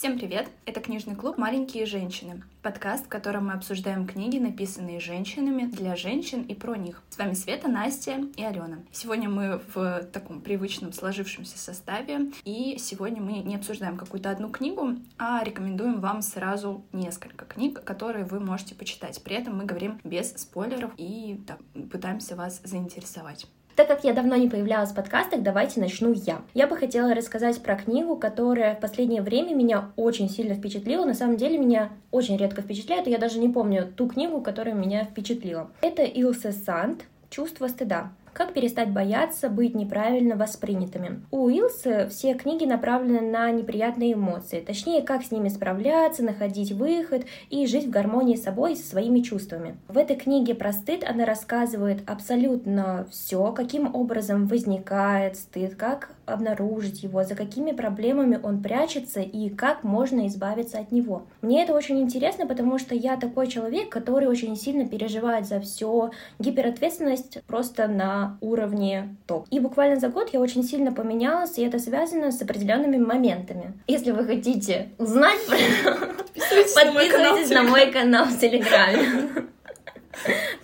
Всем привет! Это книжный клуб «Маленькие женщины». Подкаст, в котором мы обсуждаем книги, написанные женщинами, для женщин и про них. С вами Света, Настя и Алена. Сегодня мы в таком привычном сложившемся составе, и сегодня мы не обсуждаем какую-то одну книгу, а рекомендуем вам сразу несколько книг, которые вы можете почитать. При этом мы говорим без спойлеров и да, пытаемся вас заинтересовать. Так как я давно не появлялась в подкастах, давайте начну я. Я бы хотела рассказать про книгу, которая в последнее время меня очень сильно впечатлила. На самом деле меня очень редко впечатляет, и я даже не помню ту книгу, которая меня впечатлила. Это Илсе Санд «Чувство стыда». Как перестать бояться быть неправильно воспринятыми? У Уилса все книги направлены на неприятные эмоции, точнее, как с ними справляться, находить выход и жить в гармонии с собой и со своими чувствами. В этой книге про стыд она рассказывает абсолютно все, каким образом возникает стыд, как обнаружить его, за какими проблемами он прячется и как можно избавиться от него. Мне это очень интересно, потому что я такой человек, который очень сильно переживает за все, гиперответственность просто на уровне топ. И буквально за год я очень сильно поменялась, и это связано с определенными моментами. Если вы хотите узнать, подписывайтесь на мой канал в Телеграме.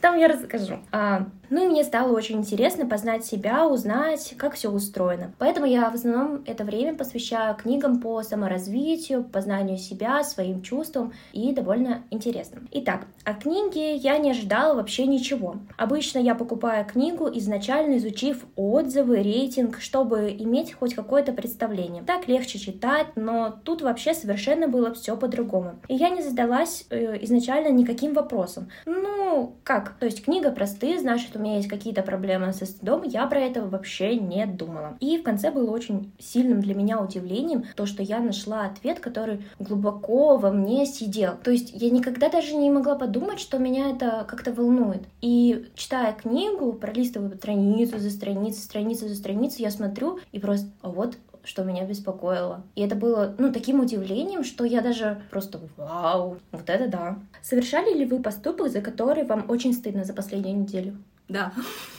Там я расскажу. А, ну и мне стало очень интересно познать себя, узнать, как все устроено. Поэтому я в основном это время посвящаю книгам по саморазвитию, познанию себя, своим чувствам и довольно интересным. Итак, о книге я не ожидала вообще ничего. Обычно я покупаю книгу, изначально изучив отзывы, рейтинг, чтобы иметь хоть какое-то представление. Так легче читать, но тут вообще совершенно было все по-другому. И я не задалась э, изначально никаким вопросом. Ну, как? То есть книга простые, значит, у меня есть какие-то проблемы со стыдом, я про это вообще не думала. И в конце было очень сильным для меня удивлением то, что я нашла ответ, который глубоко во мне сидел. То есть я никогда даже не могла подумать, что меня это как-то волнует. И читая книгу, пролистывая страницу за страницей, страницу за страницей, я смотрю и просто, а вот что меня беспокоило. И это было, ну, таким удивлением, что я даже просто вау, вот это да. Совершали ли вы поступок, за который вам очень стыдно за последнюю неделю? Да.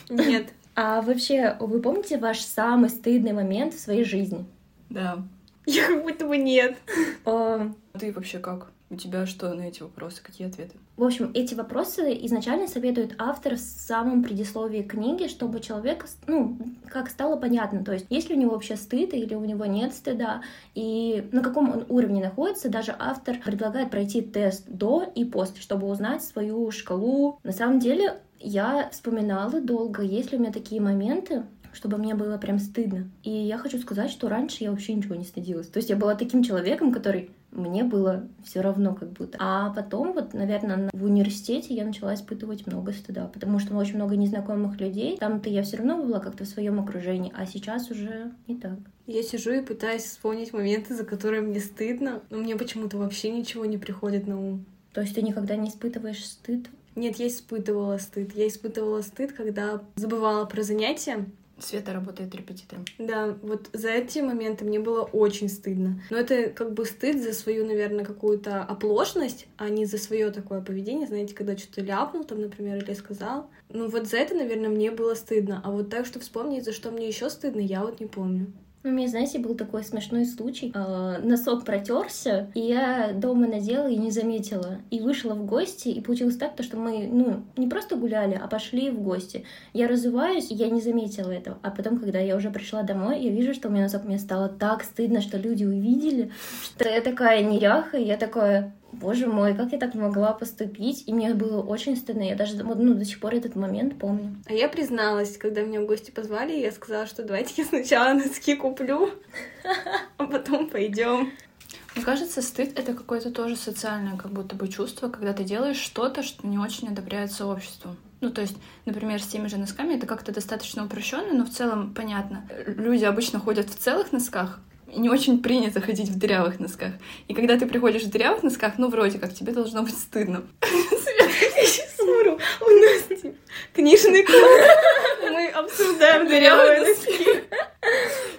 Нет. А вообще, вы помните ваш самый стыдный момент в своей жизни? Да. Я как будто бы нет. А... Ты вообще как? У тебя что на эти вопросы? Какие ответы? В общем, эти вопросы изначально советует автор в самом предисловии книги, чтобы человек, ну, как стало понятно, то есть есть ли у него вообще стыд или у него нет стыда, и на каком он уровне находится, даже автор предлагает пройти тест до и после, чтобы узнать свою шкалу. На самом деле, я вспоминала долго, есть ли у меня такие моменты, чтобы мне было прям стыдно. И я хочу сказать, что раньше я вообще ничего не стыдилась. То есть я была таким человеком, который мне было все равно как будто. А потом вот, наверное, в университете я начала испытывать много стыда, потому что очень много незнакомых людей. Там-то я все равно была как-то в своем окружении, а сейчас уже не так. Я сижу и пытаюсь вспомнить моменты, за которые мне стыдно, но мне почему-то вообще ничего не приходит на ум. То есть ты никогда не испытываешь стыд? Нет, я испытывала стыд. Я испытывала стыд, когда забывала про занятия, Света работает репетитором. Да, вот за эти моменты мне было очень стыдно. Но это как бы стыд за свою, наверное, какую-то оплошность, а не за свое такое поведение, знаете, когда что-то ляпнул там, например, или сказал. Ну вот за это, наверное, мне было стыдно. А вот так, что вспомнить, за что мне еще стыдно, я вот не помню. У меня, знаете, был такой смешной случай. Э, носок протерся, и я дома надела и не заметила. И вышла в гости, и получилось так, то, что мы, ну, не просто гуляли, а пошли в гости. Я разуваюсь, и я не заметила этого. А потом, когда я уже пришла домой, я вижу, что у меня носок, мне стало так стыдно, что люди увидели, что я такая неряха, и я такая, боже мой, как я так могла поступить? И мне было очень стыдно. Я даже ну, до сих пор этот момент помню. А я призналась, когда меня в гости позвали, я сказала, что давайте я сначала носки куплю, а потом пойдем. Мне кажется, стыд — это какое-то тоже социальное как будто бы чувство, когда ты делаешь что-то, что не очень одобряется обществом. Ну, то есть, например, с теми же носками это как-то достаточно упрощенно, но в целом понятно. Люди обычно ходят в целых носках, не очень принято ходить в дырявых носках. И когда ты приходишь в дырявых носках, ну, вроде как, тебе должно быть стыдно. Я сейчас смотрю, у нас книжный клуб, мы обсуждаем дырявые носки.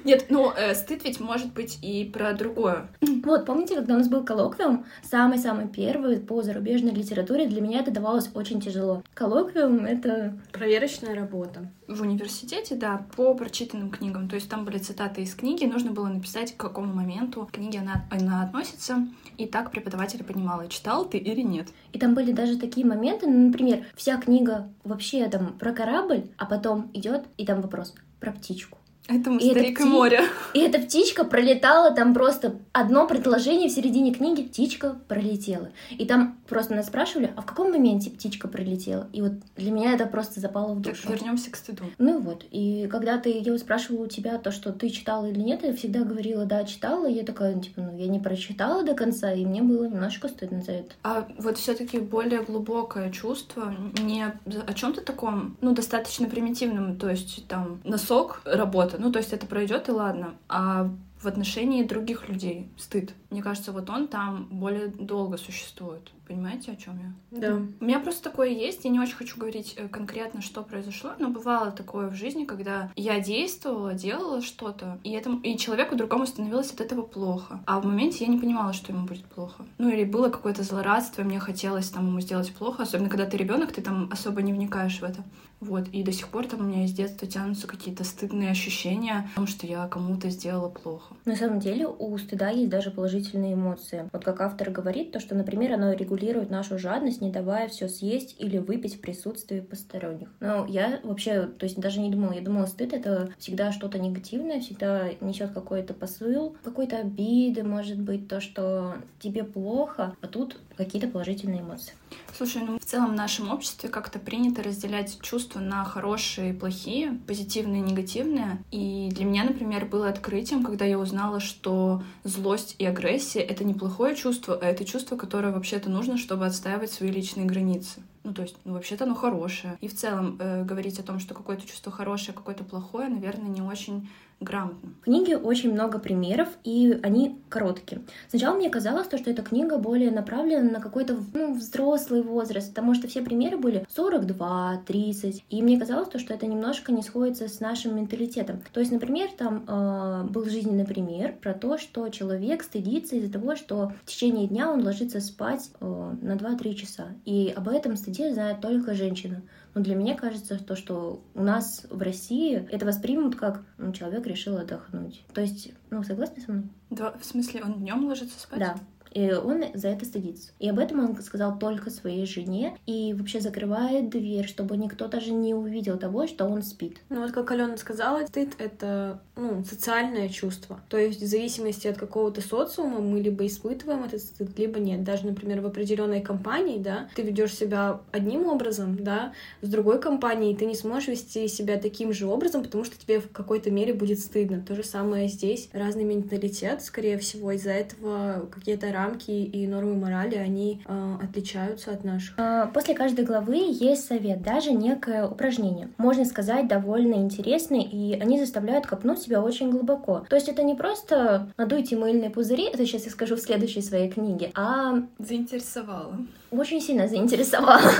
Нет, ну, э, стыд ведь может быть и про другое. Вот, помните, когда у нас был коллоквиум, самый-самый первый по зарубежной литературе, для меня это давалось очень тяжело. Коллоквиум — это... Проверочная работа. В университете, да, по прочитанным книгам. То есть там были цитаты из книги, нужно было написать, к какому моменту книги она, она относится, и так преподаватель понимала, читал ты или нет. И там были даже такие моменты, ну, например, вся книга вообще там про корабль, а потом идет и там вопрос про птичку. Это И эта «Старик и пти- море». И эта птичка пролетала, там просто одно предложение в середине книги, птичка пролетела. И там просто нас спрашивали, а в каком моменте птичка пролетела? И вот для меня это просто запало в душу. Вернемся к стыду. Ну вот, и когда ты, я спрашивала у тебя то, что ты читала или нет, я всегда говорила, да, читала, и я такая, типа, ну, я не прочитала до конца, и мне было немножко стыдно за это. А вот все-таки более глубокое чувство не о чем-то таком, ну, достаточно примитивном, то есть там носок, работа, ну, то есть это пройдет и ладно, а в отношении других людей стыд. Мне кажется, вот он там более долго существует. Понимаете, о чем я? Да. У меня просто такое есть, я не очень хочу говорить э, конкретно, что произошло, но бывало такое в жизни, когда я действовала, делала что-то, и, этому, и человеку другому становилось от этого плохо. А в моменте я не понимала, что ему будет плохо. Ну или было какое-то злорадство, и мне хотелось там ему сделать плохо, особенно когда ты ребенок, ты там особо не вникаешь в это. Вот, и до сих пор там у меня из детства тянутся какие-то стыдные ощущения о том, что я кому-то сделала плохо. На самом деле у стыда есть даже положительные эмоции. Вот как автор говорит, то, что, например, оно регулирует нашу жадность, не давая все съесть или выпить в присутствии посторонних. Но я вообще, то есть даже не думала, я думала, стыд это всегда что-то негативное, всегда несет какой-то посыл, какой-то обиды, может быть, то, что тебе плохо, а тут какие-то положительные эмоции. Слушай, ну в целом в нашем обществе как-то принято разделять чувства на хорошие и плохие, позитивные и негативные. И для меня, например, было открытием, когда я узнала, что злость и агрессия — это не плохое чувство, а это чувство, которое вообще-то нужно, чтобы отстаивать свои личные границы. Ну, то есть, ну, вообще-то оно хорошее. И в целом э, говорить о том, что какое-то чувство хорошее, какое-то плохое, наверное, не очень грамотно. В книге очень много примеров, и они короткие. Сначала мне казалось, то, что эта книга более направлена на какой-то ну, взрослый возраст, потому что все примеры были 42, 30, и мне казалось, то, что это немножко не сходится с нашим менталитетом. То есть, например, там э, был жизненный пример про то, что человек стыдится из-за того, что в течение дня он ложится спать э, на 2-3 часа, и об этом стыде знает только женщина. Но для меня кажется, то, что у нас в России это воспримут как ну, человек решил отдохнуть. То есть, ну, согласны со мной? Два, в смысле, он днем ложится спать? Да. И он за это стыдится. И об этом он сказал только своей жене и вообще закрывает дверь, чтобы никто даже не увидел того, что он спит. Ну вот как Алена сказала, стыд — это ну, социальное чувство. То есть в зависимости от какого-то социума мы либо испытываем этот стыд, либо нет. Даже, например, в определенной компании, да, ты ведешь себя одним образом, да, с другой компанией ты не сможешь вести себя таким же образом, потому что тебе в какой-то мере будет стыдно. То же самое здесь. Разный менталитет, скорее всего, из-за этого какие-то рамки и нормы морали, они э, отличаются от наших. А, После каждой главы есть совет, даже некое упражнение. Можно сказать, довольно интересный, и они заставляют копнуть себя очень глубоко. То есть это не просто надуйте мыльные пузыри, это сейчас я скажу в следующей своей книге, а Заинтересовала. очень сильно заинтересовало.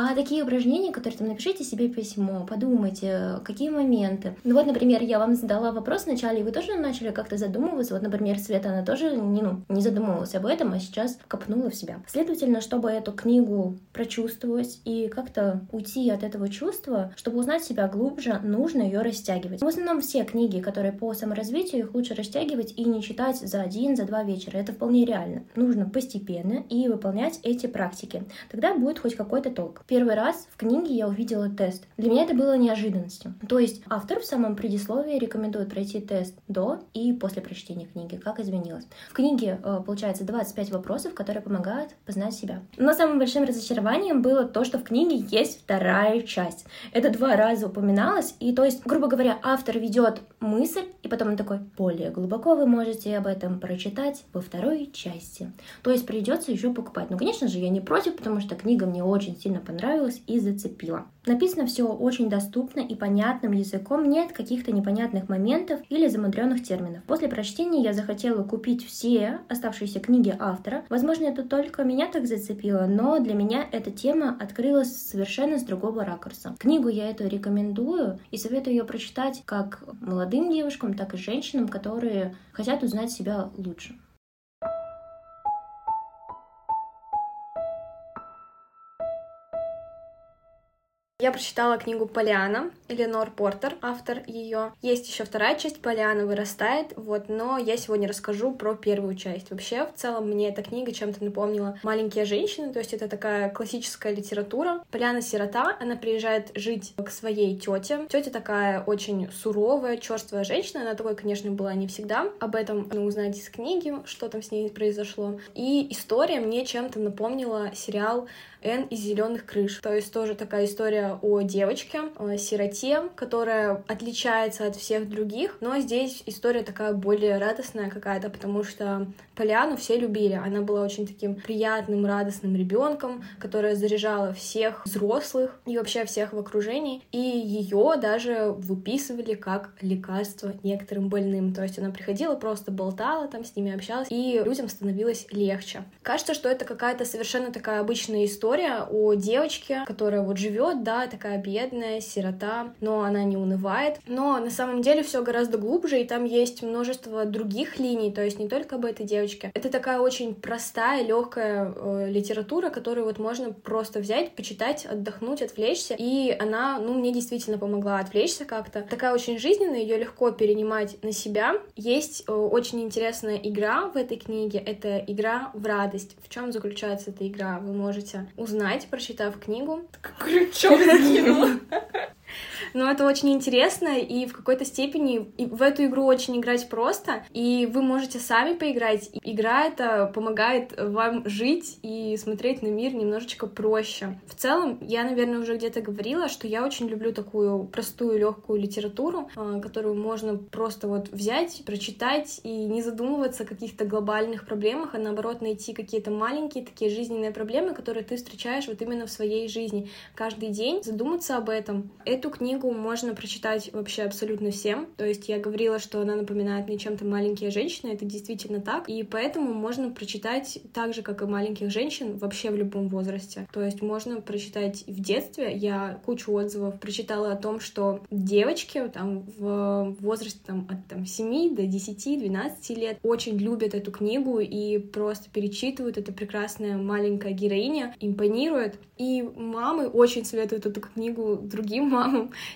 А такие упражнения, которые там напишите себе письмо, подумайте, какие моменты. Ну вот, например, я вам задала вопрос вначале, и вы тоже начали как-то задумываться. Вот, например, Света, она тоже не, ну, не задумывалась об этом, а сейчас копнула в себя. Следовательно, чтобы эту книгу прочувствовать и как-то уйти от этого чувства, чтобы узнать себя глубже, нужно ее растягивать. В основном все книги, которые по саморазвитию, их лучше растягивать и не читать за один, за два вечера. Это вполне реально. Нужно постепенно и выполнять эти практики. Тогда будет хоть какой-то толк. Первый раз в книге я увидела тест. Для меня это было неожиданностью. То есть автор в самом предисловии рекомендует пройти тест до и после прочтения книги, как изменилось. В книге э, получается 25 вопросов, которые помогают познать себя. Но самым большим разочарованием было то, что в книге есть вторая часть. Это два раза упоминалось, и то есть, грубо говоря, автор ведет мысль, и потом он такой, более глубоко вы можете об этом прочитать во второй части. То есть придется еще покупать. Ну, конечно же, я не против, потому что книга мне очень сильно понравилась и зацепила. Написано все очень доступно и понятным языком, нет каких-то непонятных моментов или замудренных терминов. После прочтения я захотела купить все оставшиеся книги автора. Возможно, это только меня так зацепило, но для меня эта тема открылась совершенно с другого ракурса. Книгу я эту рекомендую и советую ее прочитать как молодым девушкам, так и женщинам, которые хотят узнать себя лучше. Я прочитала книгу «Поляна», Эленор Портер, автор ее. Есть еще вторая часть «Поляна вырастает», вот, но я сегодня расскажу про первую часть. Вообще, в целом, мне эта книга чем-то напомнила «Маленькие женщины», то есть это такая классическая литература. Поляна сирота, она приезжает жить к своей тете. Тетя такая очень суровая, черствая женщина, она такой, конечно, была не всегда. Об этом ну, узнаете из книги, что там с ней произошло. И история мне чем-то напомнила сериал Н из зеленых крыш. То есть тоже такая история о девочке, о сироте, которая отличается от всех других, но здесь история такая более радостная какая-то, потому что Поляну все любили. Она была очень таким приятным, радостным ребенком, которая заряжала всех взрослых и вообще всех в окружении. И ее даже выписывали как лекарство некоторым больным. То есть она приходила, просто болтала там с ними, общалась, и людям становилось легче. Кажется, что это какая-то совершенно такая обычная история о девочке, которая вот живет, да, такая бедная, сирота, но она не унывает. Но на самом деле все гораздо глубже, и там есть множество других линий, то есть не только об этой девочке. Это такая очень простая, легкая э, литература, которую вот можно просто взять, почитать, отдохнуть, отвлечься. И она, ну, мне действительно помогла отвлечься как-то. Такая очень жизненная, ее легко перенимать на себя. Есть э, очень интересная игра в этой книге. Это игра в радость. В чем заключается эта игра? Вы можете узнать, прочитав книгу. Крючок закинула. Но это очень интересно, и в какой-то степени в эту игру очень играть просто, и вы можете сами поиграть. Игра это помогает вам жить и смотреть на мир немножечко проще. В целом, я, наверное, уже где-то говорила, что я очень люблю такую простую, легкую литературу, а, которую можно просто вот взять, прочитать и не задумываться о каких-то глобальных проблемах, а наоборот найти какие-то маленькие такие жизненные проблемы, которые ты встречаешь вот именно в своей жизни каждый день, задуматься об этом. Эту книгу книгу можно прочитать вообще абсолютно всем. То есть я говорила, что она напоминает мне чем-то маленькие женщины, это действительно так. И поэтому можно прочитать так же, как и маленьких женщин, вообще в любом возрасте. То есть можно прочитать в детстве. Я кучу отзывов прочитала о том, что девочки там в возрасте там, от там, 7 до 10-12 лет очень любят эту книгу и просто перечитывают. Это прекрасная маленькая героиня, импонирует. И мамы очень советуют эту книгу другим мамам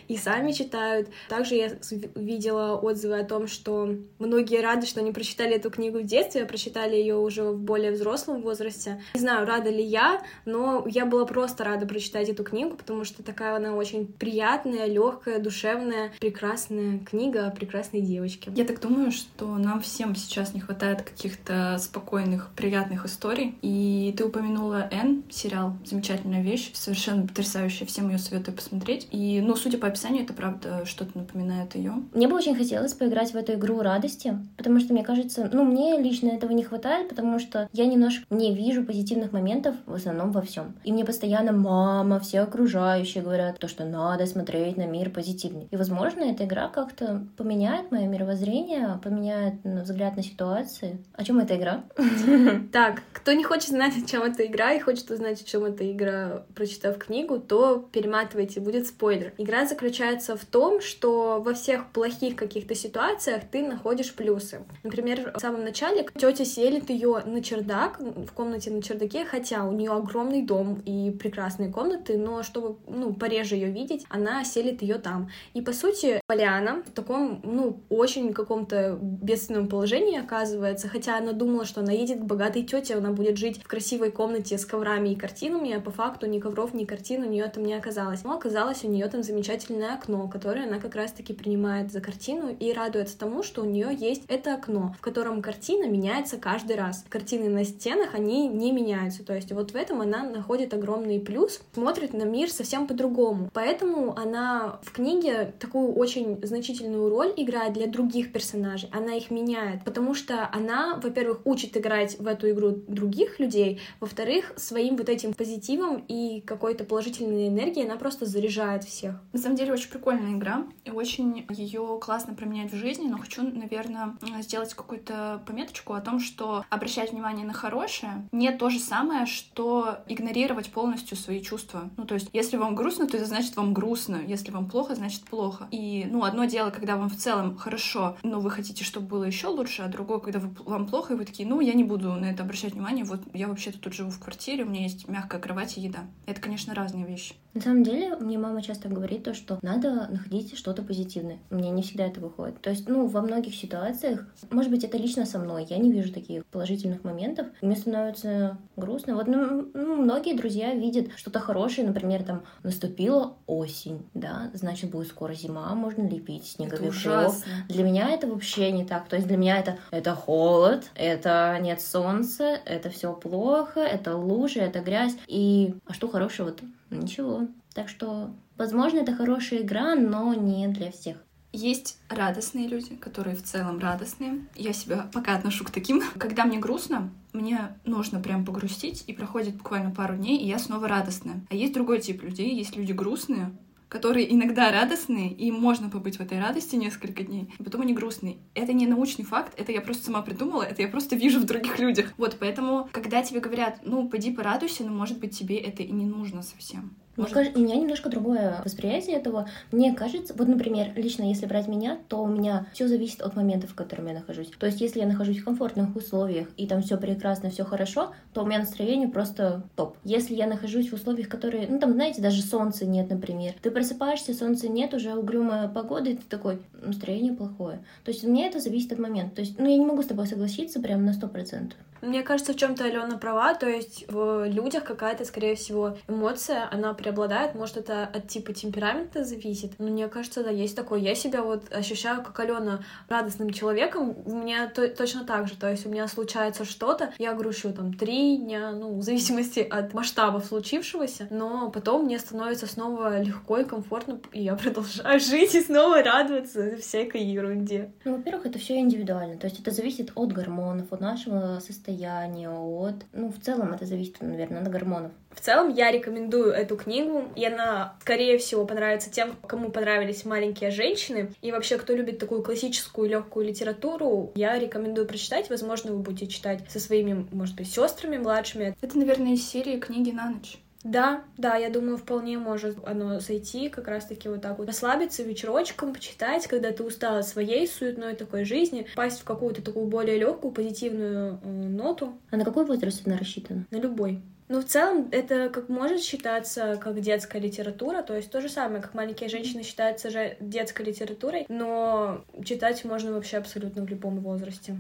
и сами читают. Также я видела отзывы о том, что многие рады, что они прочитали эту книгу в детстве, а прочитали ее уже в более взрослом возрасте. Не знаю, рада ли я, но я была просто рада прочитать эту книгу, потому что такая она очень приятная, легкая, душевная, прекрасная книга о прекрасной девочке. Я так думаю, что нам всем сейчас не хватает каких-то спокойных, приятных историй. И ты упомянула Н, сериал, замечательная вещь, совершенно потрясающая, всем ее советую посмотреть. И, ну, судя по описанию, это правда что-то напоминает ее. Мне бы очень хотелось поиграть в эту игру радости, потому что мне кажется, ну, мне лично этого не хватает, потому что я немножко не вижу позитивных моментов в основном во всем. И мне постоянно мама, все окружающие говорят то, что надо смотреть на мир позитивный. И, возможно, эта игра как-то поменяет мое мировоззрение, поменяет ну, взгляд на ситуации. О чем эта игра? Так, кто не хочет знать, о чем эта игра, и хочет узнать, о чем эта игра, прочитав книгу, то перематывайте, будет спойлер. Игра заключается в том, что во всех плохих каких-то ситуациях ты находишь плюсы. Например, в самом начале тетя селит ее на чердак, в комнате на чердаке, хотя у нее огромный дом и прекрасные комнаты, но чтобы ну, пореже ее видеть, она селит ее там. И по сути, Поляна в таком, ну, очень каком-то бедственном положении оказывается, хотя она думала, что она едет к богатой тете, она будет жить в красивой комнате с коврами и картинами, а по факту ни ковров, ни картин у нее там не оказалось. Но оказалось, у нее там замечательно замечательное окно, которое она как раз-таки принимает за картину и радуется тому, что у нее есть это окно, в котором картина меняется каждый раз. Картины на стенах, они не меняются. То есть вот в этом она находит огромный плюс, смотрит на мир совсем по-другому. Поэтому она в книге такую очень значительную роль играет для других персонажей. Она их меняет, потому что она, во-первых, учит играть в эту игру других людей, во-вторых, своим вот этим позитивом и какой-то положительной энергией она просто заряжает всех. На самом деле очень прикольная игра, и очень ее классно применять в жизни, но хочу, наверное, сделать какую-то пометочку о том, что обращать внимание на хорошее не то же самое, что игнорировать полностью свои чувства. Ну, то есть, если вам грустно, то это значит вам грустно. Если вам плохо, значит плохо. И, ну, одно дело, когда вам в целом хорошо, но вы хотите, чтобы было еще лучше, а другое, когда вы, вам плохо, и вы такие, ну, я не буду на это обращать внимание, вот я вообще-то тут живу в квартире, у меня есть мягкая кровать и еда. Это, конечно, разные вещи. На самом деле, мне мама часто говорит то, что надо находить что-то позитивное. У меня не всегда это выходит. То есть, ну, во многих ситуациях, может быть, это лично со мной, я не вижу таких положительных моментов, мне становится грустно. Вот, ну, ну многие друзья видят что-то хорошее, например, там, наступила осень, да, значит, будет скоро зима, можно лепить снеговиков. Для меня это вообще не так. То есть для меня это, это холод, это нет солнца, это все плохо, это лужи, это грязь. И а что хорошего-то? Ничего. Так что, возможно, это хорошая игра, но не для всех. Есть радостные люди, которые в целом радостные. Я себя пока отношу к таким. Когда мне грустно, мне нужно прям погрустить, и проходит буквально пару дней, и я снова радостная. А есть другой тип людей, есть люди грустные, которые иногда радостные, и можно побыть в этой радости несколько дней, и потом они грустные. Это не научный факт, это я просто сама придумала, это я просто вижу в других людях. Вот, поэтому, когда тебе говорят, ну, пойди порадуйся, но, может быть, тебе это и не нужно совсем. Может... Мне, у меня немножко другое восприятие этого. Мне кажется, вот, например, лично если брать меня, то у меня все зависит от момента, в котором я нахожусь. То есть, если я нахожусь в комфортных условиях и там все прекрасно, все хорошо, то у меня настроение просто топ. Если я нахожусь в условиях, которые, ну там, знаете, даже солнца нет, например, ты просыпаешься, солнца нет, уже угрюмая погода, и ты такой, настроение плохое. То есть, у меня это зависит от момента. То есть, ну, я не могу с тобой согласиться прям на сто процентов. Мне кажется, в чем-то Алена права, то есть в людях какая-то, скорее всего, эмоция, она преобладает, может, это от типа темперамента зависит, но мне кажется, да, есть такое. Я себя вот ощущаю, как Алена, радостным человеком, у меня то точно так же, то есть у меня случается что-то, я грущу там три дня, ну, в зависимости от масштабов случившегося, но потом мне становится снова легко и комфортно, и я продолжаю жить и снова радоваться всякой ерунде. Ну, во-первых, это все индивидуально, то есть это зависит от гормонов, от нашего состояния от... Ну, в целом это зависит, наверное, от гормонов. В целом я рекомендую эту книгу, и она, скорее всего, понравится тем, кому понравились маленькие женщины. И вообще, кто любит такую классическую легкую литературу, я рекомендую прочитать. Возможно, вы будете читать со своими, может быть, сестрами младшими. Это, наверное, из серии книги на ночь. Да, да, я думаю, вполне может оно зайти, как раз-таки вот так вот расслабиться вечерочком, почитать, когда ты устала от своей суетной такой жизни, пасть в какую-то такую более легкую, позитивную э, ноту. А на какой возраст она рассчитана? На любой. Ну, в целом, это как может считаться как детская литература, то есть то же самое, как маленькие женщины считаются же детской литературой, но читать можно вообще абсолютно в любом возрасте.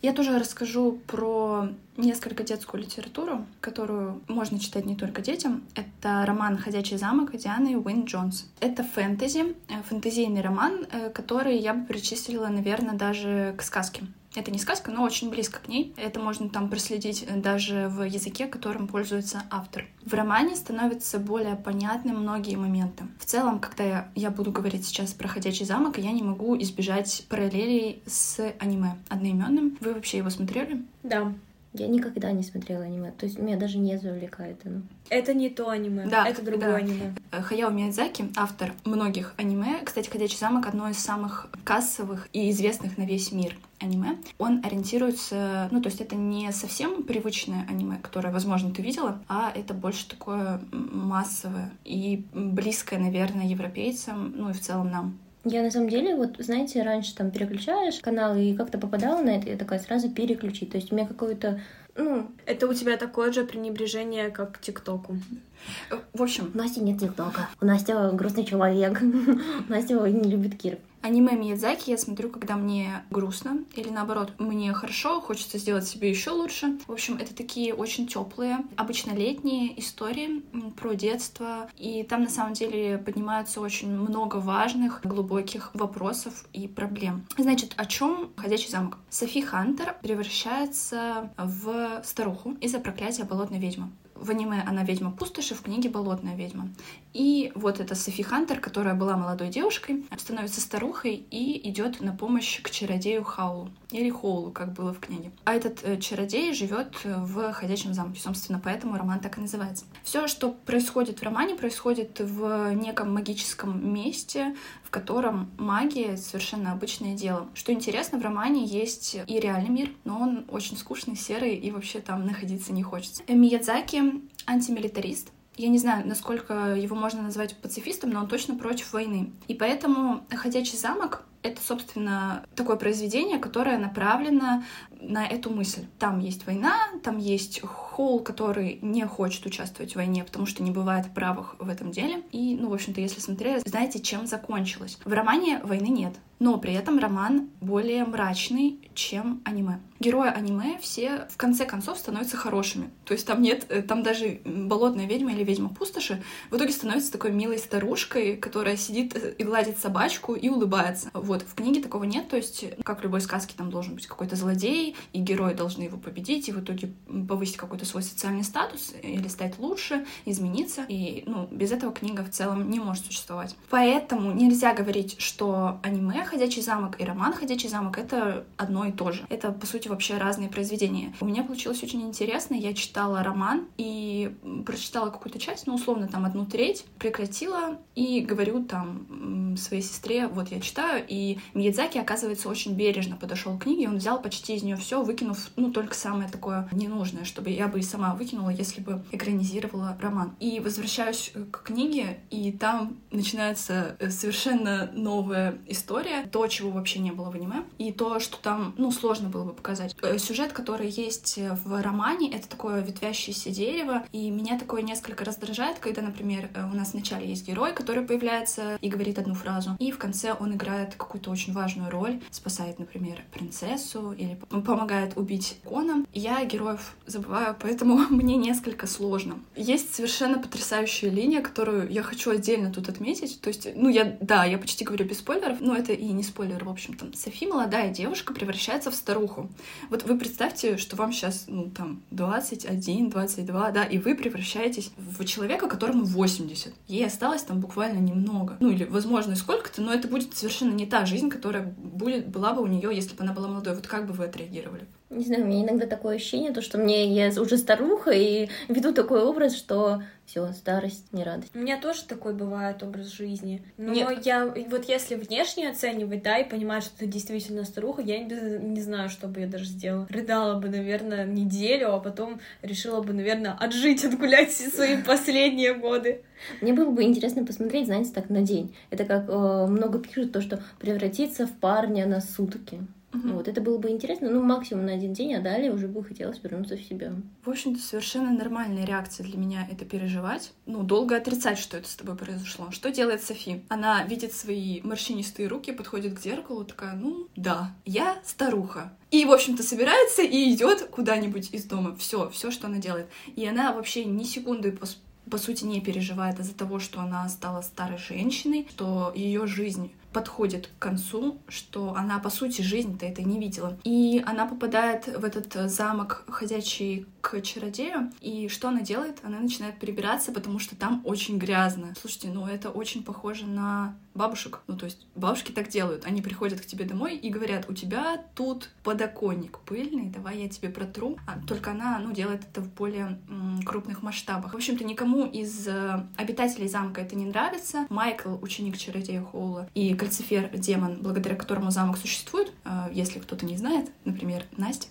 Я тоже расскажу про несколько детскую литературу, которую можно читать не только детям. Это роман «Ходячий замок» Дианы Уин Джонс. Это фэнтези, э, фэнтезийный роман, э, который я бы причислила, наверное, даже к сказке. Это не сказка, но очень близко к ней. Это можно там проследить даже в языке, которым пользуется автор. В романе становятся более понятны многие моменты. В целом, когда я, я буду говорить сейчас про «Ходячий замок», я не могу избежать параллелей с аниме одноименным. Вы вообще его смотрели? Да. Я никогда не смотрела аниме, то есть меня даже не завлекает оно. Это не то аниме, да, это другое да. аниме. Э, Хаяо Миядзаки, автор многих аниме, кстати, «Ходячий замок» — одно из самых кассовых и известных на весь мир аниме. Он ориентируется, ну, то есть это не совсем привычное аниме, которое, возможно, ты видела, а это больше такое массовое и близкое, наверное, европейцам, ну и в целом нам. Я на самом деле, вот, знаете, раньше там переключаешь каналы и как-то попадала на это, я такая сразу переключить. То есть у меня какое-то ну, это у тебя такое же пренебрежение, как к ТикТоку. В общем... У Насти нет ТикТока. У Насти грустный человек. Настя не любит Кир. Аниме Миядзаки я смотрю, когда мне грустно, или наоборот, мне хорошо, хочется сделать себе еще лучше. В общем, это такие очень теплые, обычно летние истории про детство, и там на самом деле поднимаются очень много важных, глубоких вопросов и проблем. Значит, о чем Ходячий замок? Софи Хантер превращается в старуху из-за проклятия болотной ведьмы. В аниме она ведьма пустоши, в книге болотная ведьма. И вот эта Софи Хантер, которая была молодой девушкой, становится старухой и идет на помощь к чародею Хаулу. Или Хоулу, как было в книге. А этот э, чародей живет в ходячем замке. Собственно, поэтому роман так и называется. Все, что происходит в романе, происходит в неком магическом месте, в котором магия — совершенно обычное дело. Что интересно, в романе есть и реальный мир, но он очень скучный, серый, и вообще там находиться не хочется. Миядзаки — антимилитарист, я не знаю, насколько его можно назвать пацифистом, но он точно против войны. И поэтому «Ходячий замок» — это, собственно, такое произведение, которое направлено на эту мысль. Там есть война, там есть Холл, который не хочет участвовать в войне, потому что не бывает правых в этом деле. И, ну, в общем-то, если смотрели, знаете, чем закончилось. В романе войны нет, но при этом роман более мрачный, чем аниме. Герои аниме все в конце концов становятся хорошими. То есть там нет, э, там даже болотная ведьма или ведьма пустоши в итоге становится такой милой старушкой, которая сидит э, и гладит собачку и улыбается. Вот, в книге такого нет, то есть, как в любой сказке, там должен быть какой-то злодей, и герои должны его победить, и в итоге повысить какой-то свой социальный статус, или стать лучше, измениться. И, ну, без этого книга в целом не может существовать. Поэтому нельзя говорить, что аниме «Ходячий замок» и роман «Ходячий замок» — это одно и то же. Это, по сути, вообще разные произведения. У меня получилось очень интересно. Я читала роман и прочитала какую-то часть, ну, условно, там, одну треть, прекратила и говорю там своей сестре, вот я читаю, и Миядзаки, оказывается, очень бережно подошел к книге, он взял почти из нее все, выкинув, ну, только самое такое ненужное, чтобы я бы и сама выкинула, если бы экранизировала роман. И возвращаюсь к книге, и там начинается э, совершенно новая история, то, чего вообще не было в аниме, и то, что там, ну, сложно было бы показать. Э, сюжет, который есть в романе, это такое ветвящееся дерево, и меня такое несколько раздражает, когда, например, э, у нас вначале есть герой, который появляется и говорит одну фразу, и в конце он играет какую-то очень важную роль, спасает, например, принцессу или помогает убить Кона. Я героев забываю, поэтому мне несколько сложно. Есть совершенно потрясающая линия, которую я хочу отдельно тут отметить. То есть, ну, я, да, я почти говорю без спойлеров, но это и не спойлер, в общем. Там Софи, молодая девушка, превращается в старуху. Вот вы представьте, что вам сейчас, ну, там, 21, 22, да, и вы превращаетесь в человека, которому 80. Ей осталось там буквально немного. Ну, или, возможно, сколько-то, но это будет совершенно не та жизнь, которая будет, была бы у нее, если бы она была молодой. Вот как бы вы отреагировали? Не знаю, у меня иногда такое ощущение, то, что мне я уже старуха и веду такой образ, что все, старость, не радость. У меня тоже такой бывает образ жизни. Но Нет. я вот если внешне оценивать, да, и понимать, что ты действительно старуха, я не, не знаю, что бы я даже сделала. Рыдала бы, наверное, неделю, а потом решила бы, наверное, отжить, отгулять все свои последние годы. Мне было бы интересно посмотреть, знаете, так на день. Это как э, много пишут то, что превратиться в парня на сутки. Угу. Вот это было бы интересно, ну, максимум на один день, а далее уже бы хотелось вернуться в себя. В общем-то, совершенно нормальная реакция для меня это переживать. Ну, долго отрицать, что это с тобой произошло. Что делает Софи? Она видит свои морщинистые руки, подходит к зеркалу, такая, ну, да, я старуха. И, в общем-то, собирается и идет куда-нибудь из дома. Все, все, что она делает. И она вообще ни секунды по сути, не переживает из-за того, что она стала старой женщиной, что ее жизнь подходит к концу, что она, по сути, жизнь-то это не видела. И она попадает в этот замок, ходячий к чародею, и что она делает? Она начинает прибираться, потому что там очень грязно. Слушайте, ну это очень похоже на бабушек. Ну, то есть бабушки так делают. Они приходят к тебе домой и говорят, у тебя тут подоконник пыльный, давай я тебе протру. А, только она, ну, делает это в более м, крупных масштабах. В общем-то, никому из э, обитателей замка это не нравится. Майкл, ученик чародея Хоула, и Кальцифер, демон, благодаря которому замок существует, э, если кто-то не знает, например, Настя,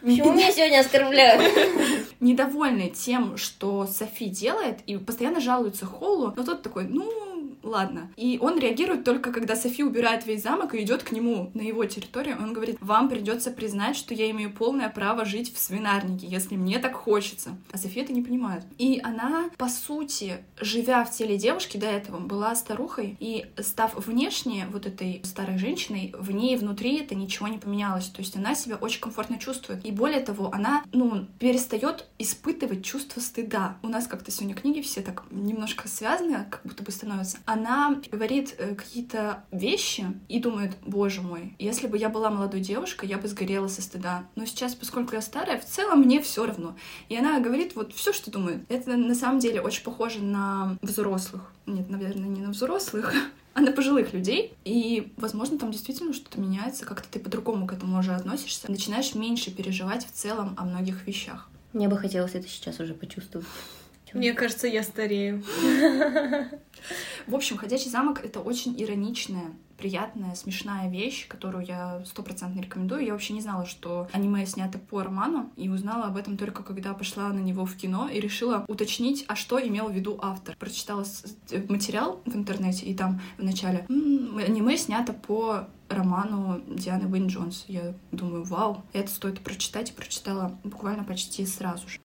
Почему меня сегодня оскорбляют? Недовольны тем, что Софи делает, и постоянно жалуются Холлу, но тот такой, ну, ладно. И он реагирует только, когда Софи убирает весь замок и идет к нему на его территорию. Он говорит, вам придется признать, что я имею полное право жить в свинарнике, если мне так хочется. А София это не понимает. И она, по сути, живя в теле девушки до этого, была старухой, и став внешне вот этой старой женщиной, в ней внутри это ничего не поменялось. То есть она себя очень комфортно чувствует. И более того, она, ну, перестает испытывать чувство стыда. У нас как-то сегодня книги все так немножко связаны, как будто бы становятся. Она говорит э, какие-то вещи и думает, боже мой, если бы я была молодой девушкой, я бы сгорела со стыда. Но сейчас, поскольку я старая, в целом мне все равно. И она говорит вот все, что думает. Это на самом деле очень похоже на взрослых. Нет, наверное, не на взрослых, а на пожилых людей. И, возможно, там действительно что-то меняется, как-то ты по-другому к этому уже относишься, начинаешь меньше переживать в целом о многих вещах. Мне бы хотелось это сейчас уже почувствовать. Мне кажется, я старею. В общем, «Ходячий замок» — это очень ироничная, приятная, смешная вещь, которую я стопроцентно рекомендую. Я вообще не знала, что аниме снято по роману, и узнала об этом только когда пошла на него в кино и решила уточнить, а что имел в виду автор. Прочитала материал в интернете, и там в начале аниме снято по роману Дианы Уин Джонс. Я думаю, вау, это стоит прочитать, и прочитала буквально почти сразу же.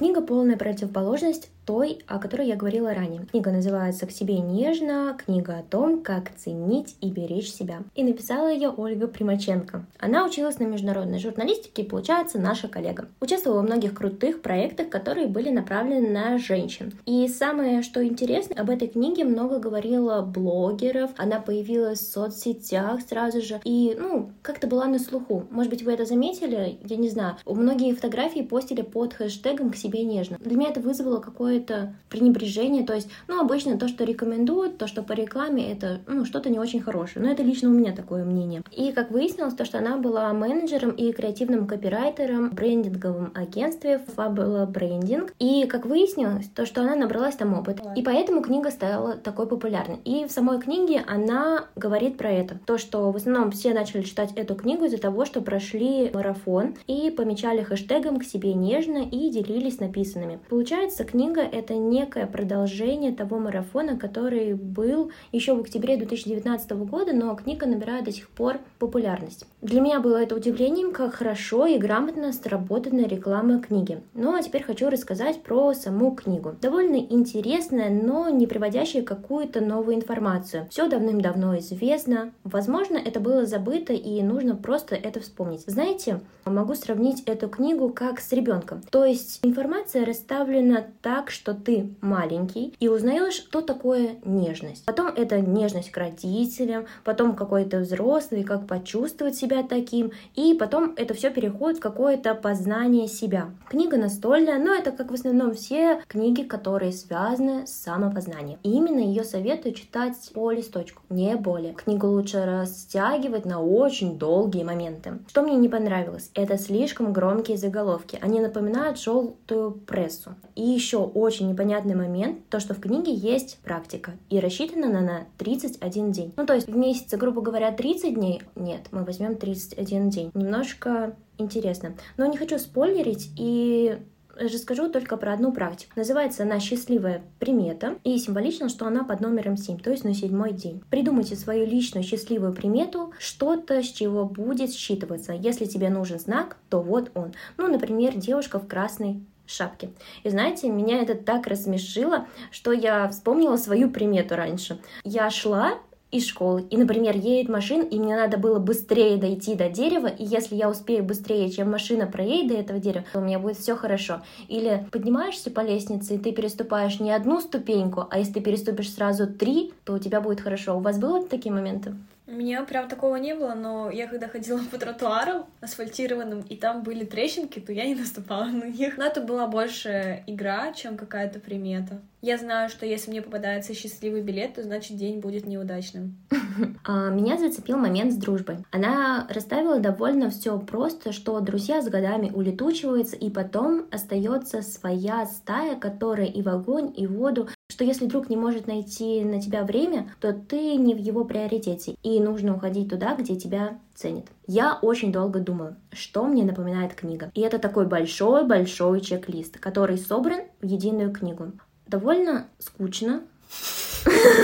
Книга полная противоположность той, о которой я говорила ранее. Книга называется «К себе нежно», книга о том, как ценить и беречь себя. И написала ее Ольга Примаченко. Она училась на международной журналистике и, получается, наша коллега. Участвовала во многих крутых проектах, которые были направлены на женщин. И самое, что интересно, об этой книге много говорила блогеров, она появилась в соцсетях сразу же, и, ну, как-то была на слуху. Может быть, вы это заметили? Я не знаю. Многие фотографии постили под хэштегом «К себе нежно». Для меня это вызвало какое какое-то пренебрежение. То есть, ну, обычно то, что рекомендуют, то, что по рекламе, это, ну, что-то не очень хорошее. Но это лично у меня такое мнение. И, как выяснилось, то, что она была менеджером и креативным копирайтером в брендинговом агентстве Fabula Branding. И, как выяснилось, то, что она набралась там опыт. И поэтому книга стала такой популярной. И в самой книге она говорит про это. То, что в основном все начали читать эту книгу из-за того, что прошли марафон и помечали хэштегом к себе нежно и делились написанными. Получается, книга это некое продолжение того марафона, который был еще в октябре 2019 года, но книга набирает до сих пор популярность. Для меня было это удивлением, как хорошо и грамотно сработана реклама книги. Ну а теперь хочу рассказать про саму книгу. Довольно интересная, но не приводящая какую-то новую информацию. Все давным-давно известно. Возможно, это было забыто и нужно просто это вспомнить. Знаете, могу сравнить эту книгу как с ребенком. То есть информация расставлена так, что ты маленький и узнаешь, что такое нежность. Потом это нежность к родителям, потом какой-то взрослый, как почувствовать себя таким, и потом это все переходит в какое-то познание себя. Книга настольная, но это как в основном все книги, которые связаны с самопознанием. И именно ее советую читать по листочку, не более. Книгу лучше растягивать на очень долгие моменты. Что мне не понравилось? Это слишком громкие заголовки. Они напоминают желтую прессу. И еще очень непонятный момент, то, что в книге есть практика, и рассчитана она на 31 день. Ну, то есть в месяце, грубо говоря, 30 дней, нет, мы возьмем 31 день. Немножко интересно. Но не хочу спойлерить и расскажу только про одну практику. Называется она «Счастливая примета» и символично, что она под номером 7, то есть на седьмой день. Придумайте свою личную счастливую примету, что-то, с чего будет считываться. Если тебе нужен знак, то вот он. Ну, например, девушка в красной шапке. И знаете, меня это так рассмешило, что я вспомнила свою примету раньше. Я шла из школы. И, например, едет машина, и мне надо было быстрее дойти до дерева, и если я успею быстрее, чем машина проедет до этого дерева, то у меня будет все хорошо. Или поднимаешься по лестнице, и ты переступаешь не одну ступеньку, а если ты переступишь сразу три, то у тебя будет хорошо. У вас были такие моменты? У меня прям такого не было, но я когда ходила по тротуару асфальтированным, и там были трещинки, то я не наступала на них. Но это была больше игра, чем какая-то примета. Я знаю, что если мне попадается счастливый билет, то значит день будет неудачным. А, меня зацепил момент с дружбой. Она расставила довольно все просто, что друзья с годами улетучиваются, и потом остается своя стая, которая и в огонь, и в воду что если друг не может найти на тебя время, то ты не в его приоритете, и нужно уходить туда, где тебя ценит. Я очень долго думала, что мне напоминает книга. И это такой большой-большой чек-лист, который собран в единую книгу. Довольно скучно,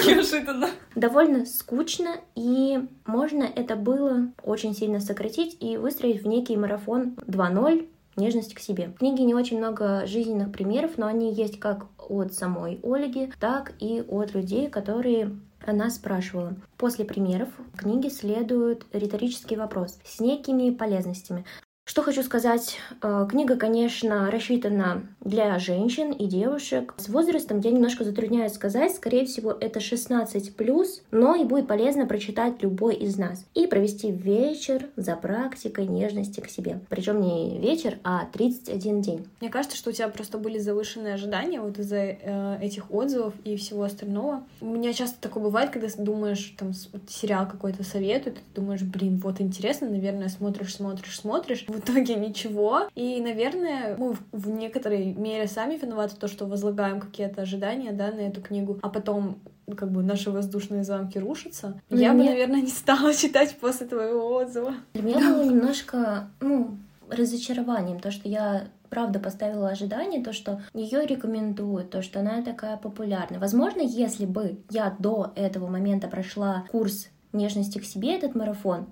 Неожиданно. Довольно скучно, и можно это было очень сильно сократить и выстроить в некий марафон 2.0 нежность к себе. В книге не очень много жизненных примеров, но они есть как от самой Ольги, так и от людей, которые она спрашивала. После примеров в книге следует риторический вопрос с некими полезностями. Что хочу сказать, э, книга, конечно, рассчитана для женщин и девушек. С возрастом я немножко затрудняюсь сказать, скорее всего, это 16+, но и будет полезно прочитать любой из нас и провести вечер за практикой нежности к себе. Причем не вечер, а 31 день. Мне кажется, что у тебя просто были завышенные ожидания вот из-за э, этих отзывов и всего остального. У меня часто такое бывает, когда думаешь, там, сериал какой-то советует, ты думаешь, блин, вот интересно, наверное, смотришь, смотришь, смотришь, в итоге ничего. И, наверное, мы в некоторой мере сами виноваты, то, что возлагаем какие-то ожидания, да, на эту книгу, а потом как бы наши воздушные замки рушатся. Ну, я бы, наверное, не стала читать после твоего отзыва. Для меня было немножко, ну, разочарованием, то, что я правда поставила ожидание, то, что ее рекомендуют, то, что она такая популярная. Возможно, если бы я до этого момента прошла курс нежности к себе, этот марафон,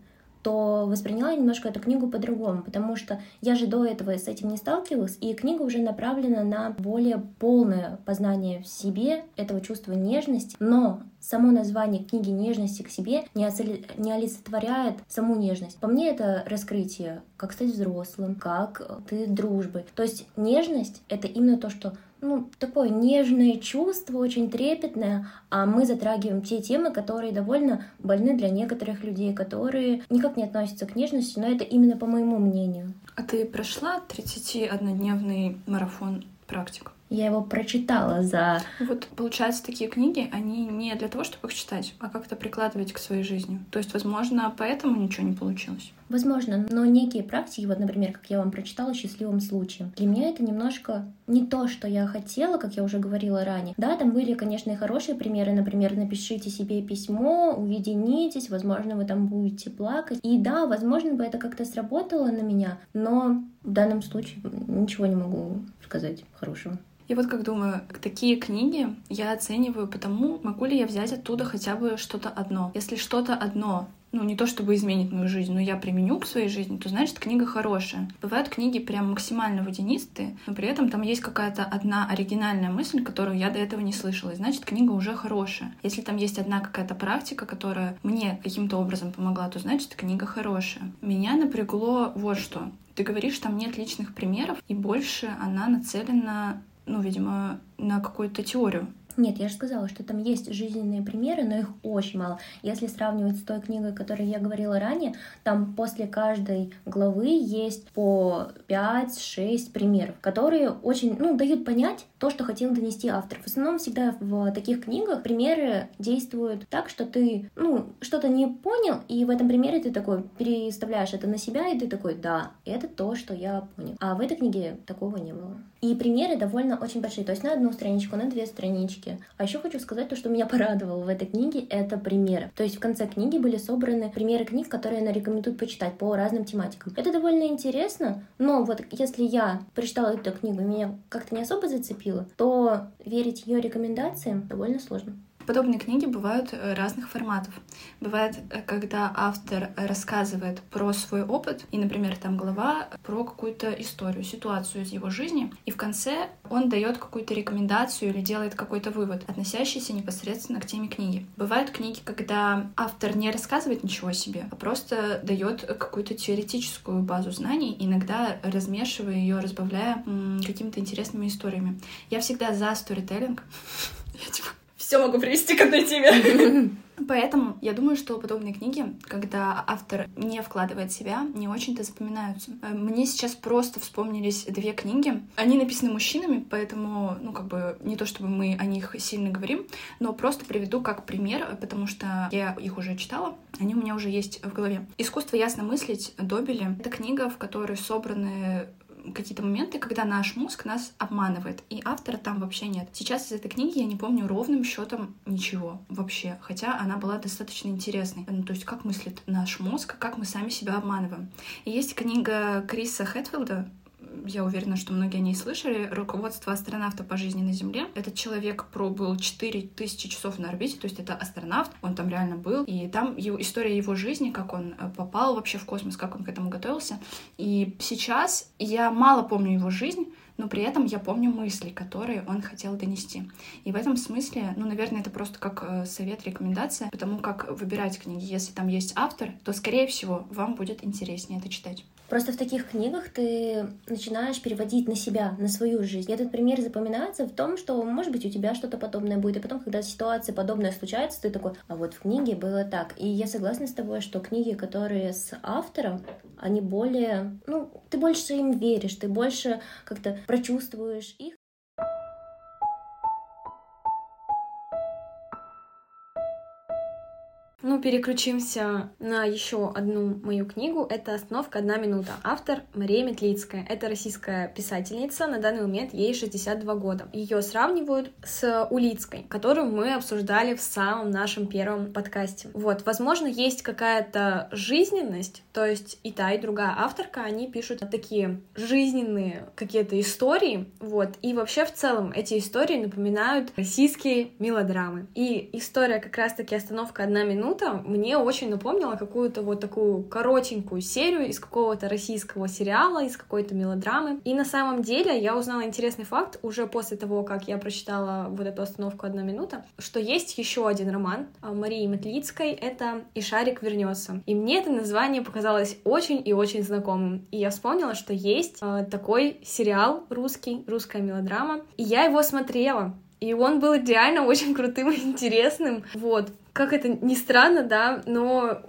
то восприняла немножко эту книгу по-другому, потому что я же до этого с этим не сталкивалась, и книга уже направлена на более полное познание в себе этого чувства нежности, но само название книги «Нежности к себе» не, оцели... не олицетворяет саму нежность. По мне это раскрытие, как стать взрослым, как ты дружбы. То есть нежность — это именно то, что ну, такое нежное чувство, очень трепетное, а мы затрагиваем те темы, которые довольно больны для некоторых людей, которые никак не относятся к нежности, но это именно по моему мнению. А ты прошла 31-дневный марафон практик? Я его прочитала за... Вот, получается, такие книги, они не для того, чтобы их читать, а как-то прикладывать к своей жизни. То есть, возможно, поэтому ничего не получилось. Возможно, но некие практики, вот, например, как я вам прочитала счастливым случаем, для меня это немножко не то, что я хотела, как я уже говорила ранее. Да, там были, конечно, и хорошие примеры, например, напишите себе письмо, уединитесь, возможно, вы там будете плакать. И да, возможно бы это как-то сработало на меня, но в данном случае ничего не могу сказать хорошего. Я вот как думаю, такие книги я оцениваю потому, могу ли я взять оттуда хотя бы что-то одно. Если что-то одно ну, не то чтобы изменит мою жизнь, но я применю к своей жизни, то значит книга хорошая. Бывают книги прям максимально водянистые, но при этом там есть какая-то одна оригинальная мысль, которую я до этого не слышала, и значит книга уже хорошая. Если там есть одна какая-то практика, которая мне каким-то образом помогла, то значит книга хорошая. Меня напрягло вот что. Ты говоришь, там нет личных примеров, и больше она нацелена ну, видимо, на какую-то теорию. Нет, я же сказала, что там есть жизненные примеры, но их очень мало. Если сравнивать с той книгой, о которой я говорила ранее, там после каждой главы есть по 5-6 примеров, которые очень, ну, дают понять то, что хотел донести автор. В основном всегда в таких книгах примеры действуют так, что ты, ну, что-то не понял, и в этом примере ты такой переставляешь это на себя, и ты такой, да, это то, что я понял. А в этой книге такого не было. И примеры довольно очень большие, то есть на одну страничку, на две странички. А еще хочу сказать то, что меня порадовало в этой книге, это примеры. То есть в конце книги были собраны примеры книг, которые она рекомендует почитать по разным тематикам. Это довольно интересно, но вот если я прочитала эту книгу, меня как-то не особо зацепило, то верить ее рекомендациям довольно сложно. Подобные книги бывают э, разных форматов. Бывает, э, когда автор рассказывает про свой опыт, и, например, там глава про какую-то историю, ситуацию из его жизни, и в конце он дает какую-то рекомендацию или делает какой-то вывод, относящийся непосредственно к теме книги. Бывают книги, когда автор не рассказывает ничего о себе, а просто дает какую-то теоретическую базу знаний, иногда размешивая ее, разбавляя какими-то интересными историями. Я всегда за сторителлинг. Я типа все могу привести к одной теме. Поэтому я думаю, что подобные книги, когда автор не вкладывает себя, не очень-то запоминаются. Э, мне сейчас просто вспомнились две книги. Они написаны мужчинами, поэтому, ну, как бы, не то чтобы мы о них сильно говорим, но просто приведу как пример, потому что я их уже читала, они у меня уже есть в голове. «Искусство ясно мыслить» Добели — это книга, в которой собраны какие-то моменты, когда наш мозг нас обманывает, и автора там вообще нет. Сейчас из этой книги я не помню ровным счетом ничего вообще, хотя она была достаточно интересной. Ну, то есть как мыслит наш мозг, как мы сами себя обманываем. И есть книга Криса Хэтфилда я уверена, что многие о ней слышали, руководство астронавта по жизни на Земле. Этот человек пробыл 4000 часов на орбите, то есть это астронавт, он там реально был, и там его, история его жизни, как он э, попал вообще в космос, как он к этому готовился. И сейчас я мало помню его жизнь, но при этом я помню мысли, которые он хотел донести. И в этом смысле, ну, наверное, это просто как э, совет, рекомендация, потому как выбирать книги. Если там есть автор, то, скорее всего, вам будет интереснее это читать. Просто в таких книгах ты начинаешь переводить на себя, на свою жизнь. И этот пример запоминается в том, что, может быть, у тебя что-то подобное будет. И потом, когда ситуация подобная случается, ты такой, а вот в книге было так. И я согласна с тобой, что книги, которые с автором, они более... Ну, ты больше им веришь, ты больше как-то прочувствуешь их. Ну, переключимся на еще одну мою книгу. Это «Остановка. Одна минута». Автор Мария Метлицкая. Это российская писательница. На данный момент ей 62 года. Ее сравнивают с Улицкой, которую мы обсуждали в самом нашем первом подкасте. Вот, возможно, есть какая-то жизненность, то есть и та, и другая авторка, они пишут такие жизненные какие-то истории, вот, и вообще в целом эти истории напоминают российские мелодрамы. И история как раз-таки «Остановка. Одна минута» минута мне очень напомнила какую-то вот такую коротенькую серию из какого-то российского сериала, из какой-то мелодрамы. И на самом деле я узнала интересный факт уже после того, как я прочитала вот эту остановку «Одна минута», что есть еще один роман а, Марии Метлицкой, это «И шарик вернется». И мне это название показалось очень и очень знакомым. И я вспомнила, что есть э, такой сериал русский, русская мелодрама, и я его смотрела. И он был реально очень крутым и интересным. Вот как это ни странно, да, но,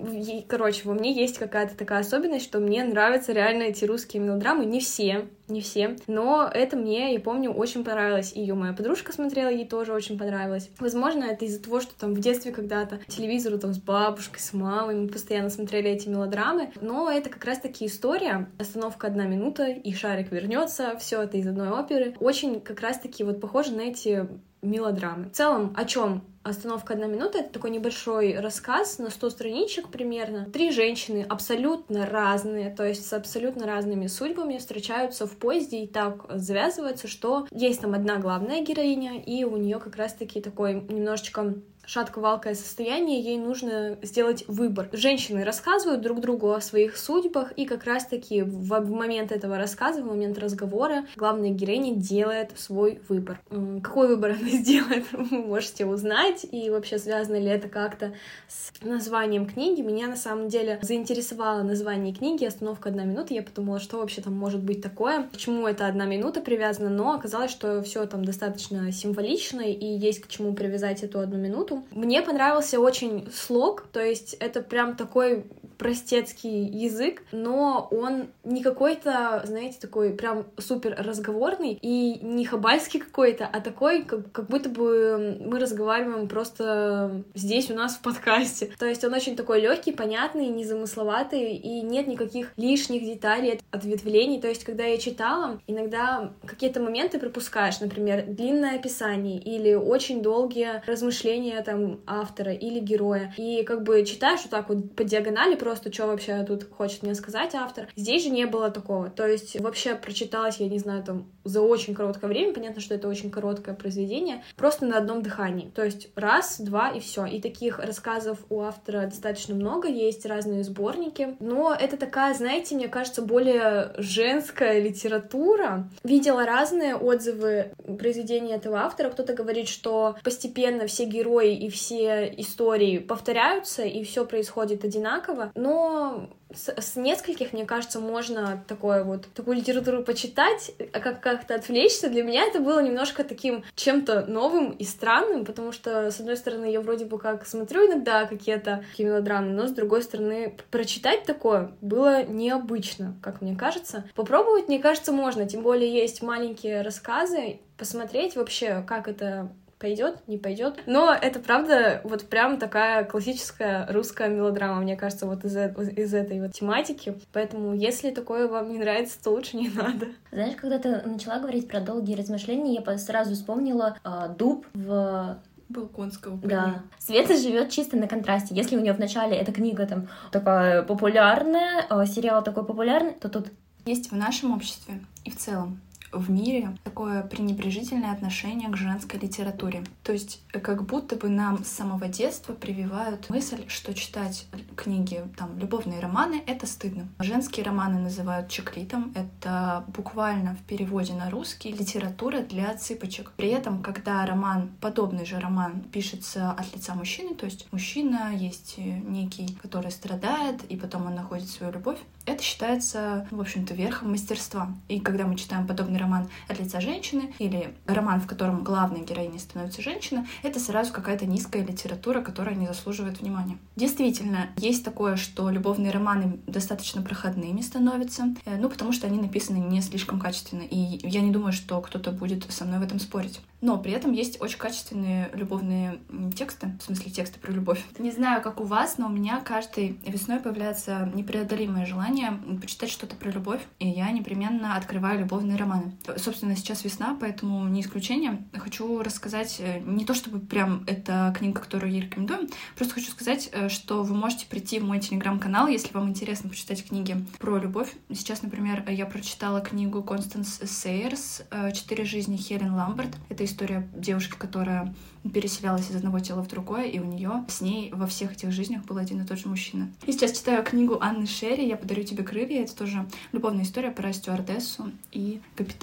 короче, во мне есть какая-то такая особенность, что мне нравятся реально эти русские мелодрамы, не все, не все, но это мне, я помню, очень понравилось. Ее моя подружка смотрела, ей тоже очень понравилось. Возможно, это из-за того, что там в детстве когда-то телевизору там с бабушкой, с мамой мы постоянно смотрели эти мелодрамы, но это как раз-таки история, остановка одна минута, и шарик вернется, все это из одной оперы. Очень как раз-таки вот похоже на эти мелодрамы. В целом, о чем Остановка одна минута — это такой небольшой рассказ на 100 страничек примерно. Три женщины абсолютно разные, то есть с абсолютно разными судьбами встречаются в поезде и так завязывается, что есть там одна главная героиня, и у нее как раз-таки такой немножечко шатко-валкое состояние, ей нужно сделать выбор. Женщины рассказывают друг другу о своих судьбах, и как раз-таки в момент этого рассказа, в момент разговора, главная героиня делает свой выбор. Какой выбор она сделает, вы можете узнать, и вообще связано ли это как-то с названием книги. Меня на самом деле заинтересовало название книги «Остановка одна минута», я подумала, что вообще там может быть такое, почему это одна минута привязана, но оказалось, что все там достаточно символично, и есть к чему привязать эту одну минуту. Мне понравился очень слог, то есть это прям такой простецкий язык, но он не какой-то, знаете, такой прям супер разговорный и не хабальский какой-то, а такой, как, как будто бы мы разговариваем просто здесь у нас в подкасте. То есть он очень такой легкий, понятный, незамысловатый, и нет никаких лишних деталей, ответвлений. То есть, когда я читала, иногда какие-то моменты пропускаешь, например, длинное описание или очень долгие размышления там автора или героя. И как бы читаешь вот так вот по диагонали просто, что вообще тут хочет мне сказать автор. Здесь же не было такого. То есть вообще прочиталась, я не знаю, там за очень короткое время, понятно, что это очень короткое произведение, просто на одном дыхании. То есть раз, два и все. И таких рассказов у автора достаточно много, есть разные сборники. Но это такая, знаете, мне кажется, более женская литература. Видела разные отзывы произведения этого автора. Кто-то говорит, что постепенно все герои и все истории повторяются, и все происходит одинаково, но с, с нескольких, мне кажется, можно такое вот, такую литературу почитать, а как как-то отвлечься. Для меня это было немножко таким чем-то новым и странным, потому что, с одной стороны, я вроде бы как смотрю иногда какие-то мелодрамы, но с другой стороны, прочитать такое было необычно, как мне кажется. Попробовать, мне кажется, можно, тем более есть маленькие рассказы, посмотреть вообще, как это пойдет, не пойдет. Но это правда вот прям такая классическая русская мелодрама, мне кажется, вот из, из этой вот тематики. Поэтому, если такое вам не нравится, то лучше не надо. Знаешь, когда ты начала говорить про долгие размышления, я сразу вспомнила э, дуб в Балконского. Да. Света живет чисто на контрасте. Если у нее вначале эта книга там такая популярная, а сериал такой популярный, то тут есть в нашем обществе и в целом в мире такое пренебрежительное отношение к женской литературе. То есть как будто бы нам с самого детства прививают мысль, что читать книги, там, любовные романы — это стыдно. Женские романы называют чеклитом. Это буквально в переводе на русский литература для цыпочек. При этом, когда роман, подобный же роман, пишется от лица мужчины, то есть мужчина есть некий, который страдает, и потом он находит свою любовь, это считается, в общем-то, верхом мастерства. И когда мы читаем подобный роман от лица женщины или роман, в котором главной героиней становится женщина, это сразу какая-то низкая литература, которая не заслуживает внимания. Действительно, есть такое, что любовные романы достаточно проходными становятся, э, ну, потому что они написаны не слишком качественно, и я не думаю, что кто-то будет со мной в этом спорить. Но при этом есть очень качественные любовные тексты, в смысле тексты про любовь. Не знаю, как у вас, но у меня каждой весной появляется непреодолимое желание почитать что-то про любовь, и я непременно открываю любовные романы. Собственно, сейчас весна, поэтому не исключение. Хочу рассказать, э, не то чтобы прям это книга, которую я рекомендую, просто хочу сказать, э, что вы можете прийти в мой телеграм-канал, если вам интересно почитать книги про любовь. Сейчас, например, я прочитала книгу Констанс Сейерс «Четыре жизни Хелен Ламберт». Это история девушки, которая переселялась из одного тела в другое, и у нее с ней во всех этих жизнях был один и тот же мужчина. И сейчас читаю книгу Анны Шерри «Я подарю тебе крылья». Это тоже любовная история про стюардессу и капитана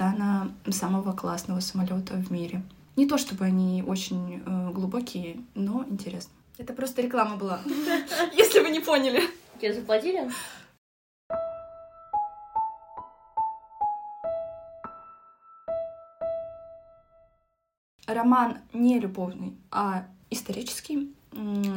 самого классного самолета в мире. Не то чтобы они очень э, глубокие, но интересно. Это просто реклама была, если вы не поняли. Тебе заплатили? роман не любовный, а исторический,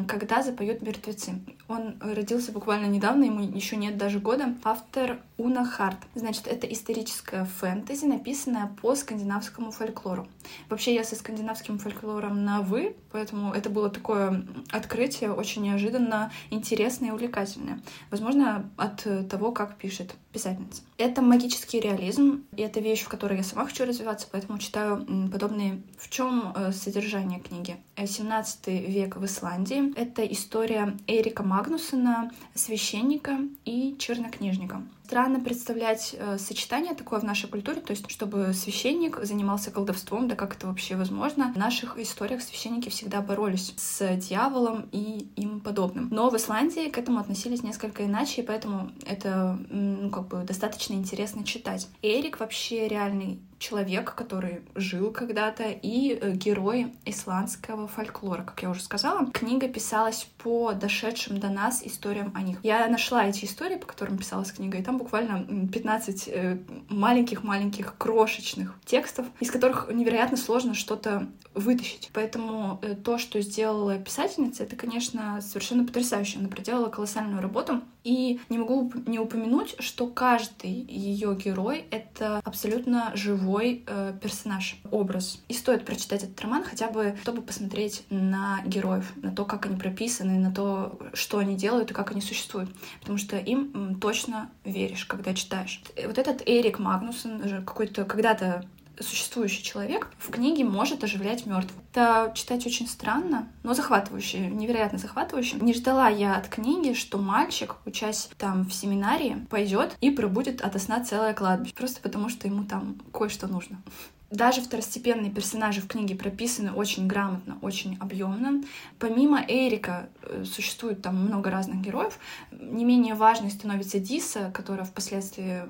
когда запоют мертвецы. Он родился буквально недавно, ему еще нет даже года. Автор Уна Харт. Значит, это историческая фэнтези, написанная по скандинавскому фольклору. Вообще, я со скандинавским фольклором на «вы», поэтому это было такое открытие, очень неожиданно интересное и увлекательное. Возможно, от того, как пишет писательница. Это магический реализм, и это вещь, в которой я сама хочу развиваться, поэтому читаю подобные. В чем э, содержание книги? 17 век в Исландии. Это история Эрика Магнусона, священника и чернокнижника. Странно представлять э, сочетание такое в нашей культуре, то есть чтобы священник занимался колдовством, да как это вообще возможно. В наших историях священники всегда боролись с дьяволом и им подобным. Но в Исландии к этому относились несколько иначе, и поэтому это ну, как бы достаточно интересно читать. Эрик вообще реальный человек, который жил когда-то, и э, герой исландского фольклора, как я уже сказала. Книга писалась по дошедшим до нас историям о них. Я нашла эти истории, по которым писалась книга, и там буквально 15 э, маленьких-маленьких крошечных текстов, из которых невероятно сложно что-то вытащить. Поэтому э, то, что сделала писательница, это, конечно, совершенно потрясающе. Она проделала колоссальную работу. И не могу не упомянуть, что каждый ее герой — это абсолютно живой э, персонаж, образ. И стоит прочитать этот роман хотя бы, чтобы посмотреть на героев, на то, как они прописаны, на то, что они делают и как они существуют. Потому что им точно веришь, когда читаешь. Вот этот Эрик Магнусон, какой-то когда-то существующий человек в книге может оживлять мертвых. Это читать очень странно, но захватывающе, невероятно захватывающе. Не ждала я от книги, что мальчик, учась там в семинарии, пойдет и пробудет ото сна целое кладбище, просто потому что ему там кое-что нужно. Даже второстепенные персонажи в книге прописаны очень грамотно, очень объемно. Помимо Эрика э, существует там много разных героев. Не менее важной становится Диса, которая впоследствии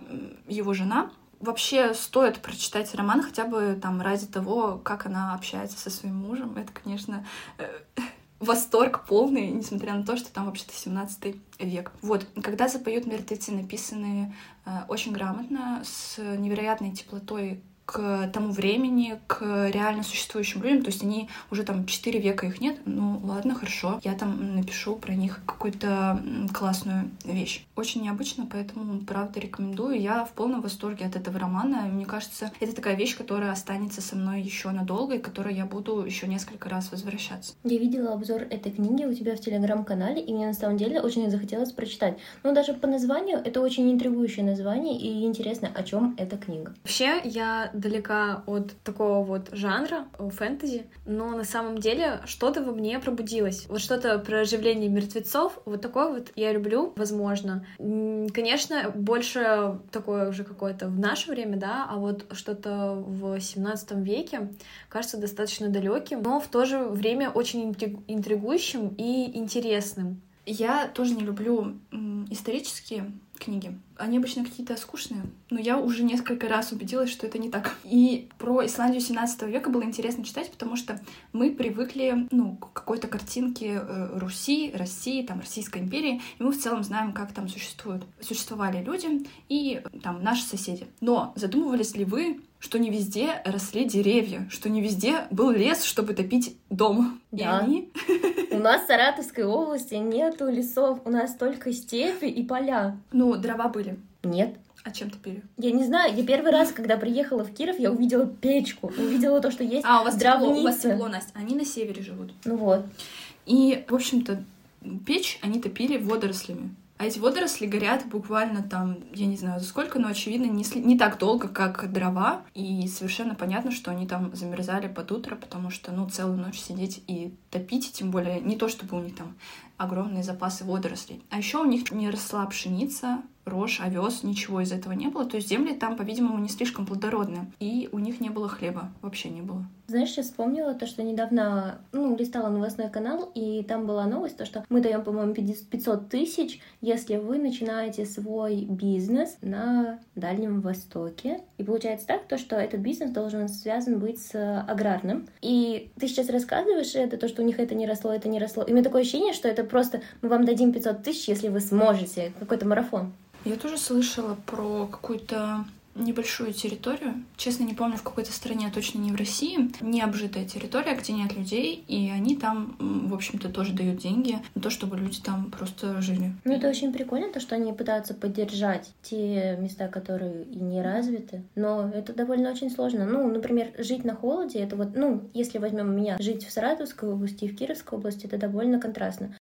его жена, вообще стоит прочитать роман хотя бы там ради того, как она общается со своим мужем. Это, конечно, э, восторг полный, несмотря на то, что там вообще-то 17 век. Вот, когда запоют мертвецы, написанные э, очень грамотно, с невероятной теплотой к тому времени, к реально существующим людям. То есть они уже там 4 века их нет. Ну ладно, хорошо. Я там напишу про них какую-то классную вещь. Очень необычно, поэтому правда рекомендую. Я в полном восторге от этого романа. Мне кажется, это такая вещь, которая останется со мной еще надолго и которой я буду еще несколько раз возвращаться. Я видела обзор этой книги у тебя в телеграм-канале, и мне на самом деле очень захотелось прочитать. Но даже по названию это очень интригующее название, и интересно, о чем эта книга. Вообще, я далека от такого вот жанра фэнтези, но на самом деле что-то во мне пробудилось. Вот что-то про оживление мертвецов, вот такое вот я люблю, возможно. Конечно, больше такое уже какое-то в наше время, да, а вот что-то в 17 веке кажется достаточно далеким, но в то же время очень интригующим и интересным. Я тоже не люблю исторические книги. Они обычно какие-то скучные, но я уже несколько раз убедилась, что это не так. И про Исландию 17 века было интересно читать, потому что мы привыкли, ну, к какой-то картинке э, Руси, России, там, Российской империи, и мы в целом знаем, как там существуют, существовали люди и там наши соседи. Но задумывались ли вы, что не везде росли деревья, что не везде был лес, чтобы топить дом? Да. И они... У нас в Саратовской области нету лесов, у нас только степи и поля. Ну, дрова были. Нет. А чем топили? Я не знаю. Я первый раз, когда приехала в Киров, я увидела печку. Увидела то, что есть А, у вас тепло, у вас тепло, Настя. Они на севере живут. Ну вот. И, в общем-то, печь они топили водорослями. А эти водоросли горят буквально там, я не знаю за сколько, но очевидно не, не так долго, как дрова. И совершенно понятно, что они там замерзали под утро, потому что, ну, целую ночь сидеть и топить, тем более не то, чтобы у них там огромные запасы водорослей. А еще у них не росла пшеница, рожь, овес, ничего из этого не было. То есть земли там, по-видимому, не слишком плодородные. И у них не было хлеба, вообще не было. Знаешь, я вспомнила то, что недавно, ну, листала новостной канал, и там была новость, то, что мы даем, по-моему, 500 тысяч, если вы начинаете свой бизнес на Дальнем Востоке. И получается так, то, что этот бизнес должен связан быть с аграрным. И ты сейчас рассказываешь это, то, что у них это не росло, это не росло. И у меня такое ощущение, что это просто мы вам дадим 500 тысяч, если вы сможете. Какой-то марафон. Я тоже слышала про какую-то небольшую территорию. Честно, не помню, в какой-то стране, точно не в России. Необжитая территория, где нет людей, и они там, в общем-то, тоже дают деньги на то, чтобы люди там просто жили. Ну, это очень прикольно, то, что они пытаются поддержать те места, которые и не развиты. Но это довольно очень сложно. Ну, например, жить на холоде, это вот, ну, если возьмем меня, жить в Саратовской области и в Кировской области, это довольно контрастно.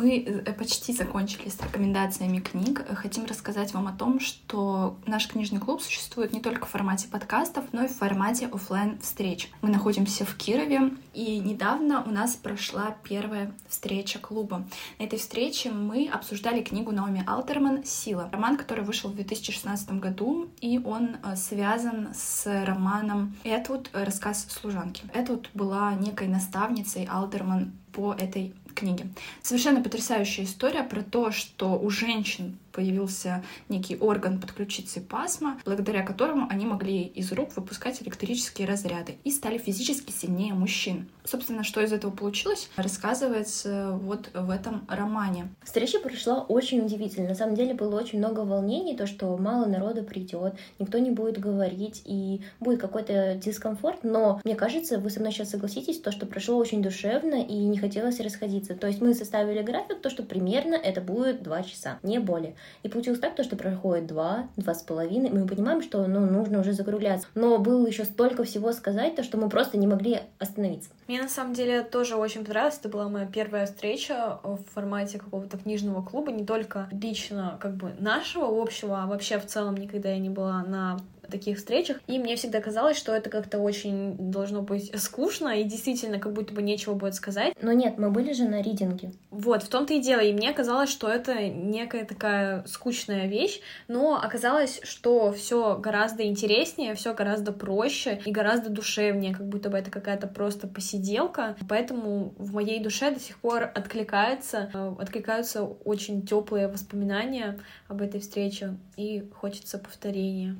Мы э, почти закончили с рекомендациями книг. Хотим рассказать вам о том, что наш книжный клуб существует не только в формате подкастов, но и в формате офлайн встреч. Мы находимся в Кирове, и недавно у нас прошла первая встреча клуба. На этой встрече мы обсуждали книгу Наоми Алтерман «Сила». Роман, который вышел в 2016 году, и он э, связан с романом «Этвуд. Рассказ служанки». Этвуд была некой наставницей Алдерман по этой книги. Совершенно потрясающая история про то, что у женщин появился некий орган под ключицей пасма, благодаря которому они могли из рук выпускать электрические разряды и стали физически сильнее мужчин. Собственно, что из этого получилось, рассказывается вот в этом романе. Встреча прошла очень удивительно. На самом деле было очень много волнений, то, что мало народа придет, никто не будет говорить и будет какой-то дискомфорт, но мне кажется, вы со мной сейчас согласитесь, то, что прошло очень душевно и не хотелось расходиться. То есть мы составили график, то, что примерно это будет два часа, не более. И получилось так, то, что проходит два, два с половиной, мы понимаем, что ну, нужно уже закругляться. Но было еще столько всего сказать, то, что мы просто не могли остановиться. Мне на самом деле тоже очень понравилось. Это была моя первая встреча в формате какого-то книжного клуба, не только лично как бы нашего общего, а вообще в целом никогда я не была на таких встречах, и мне всегда казалось, что это как-то очень должно быть скучно, и действительно как будто бы нечего будет сказать. Но нет, мы были же на ридинге. Вот, в том-то и дело, и мне казалось, что это некая такая скучная вещь, но оказалось, что все гораздо интереснее, все гораздо проще и гораздо душевнее, как будто бы это какая-то просто посиделка, поэтому в моей душе до сих пор откликается, э, откликаются очень теплые воспоминания об этой встрече, и хочется повторения.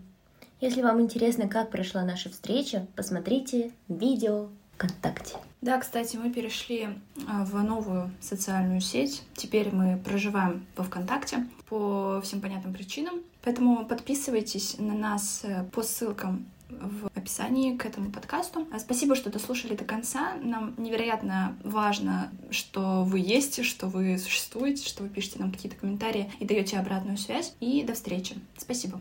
Если вам интересно, как прошла наша встреча, посмотрите видео. ВКонтакте. Да, кстати, мы перешли а, в новую социальную сеть. Теперь мы проживаем во ВКонтакте по всем понятным причинам. Поэтому подписывайтесь на нас э, по ссылкам в описании к этому подкасту. А спасибо, что дослушали до конца. Нам невероятно важно, что вы есть, что вы существуете, что вы пишете нам какие-то комментарии и даете обратную связь. И до встречи. Спасибо.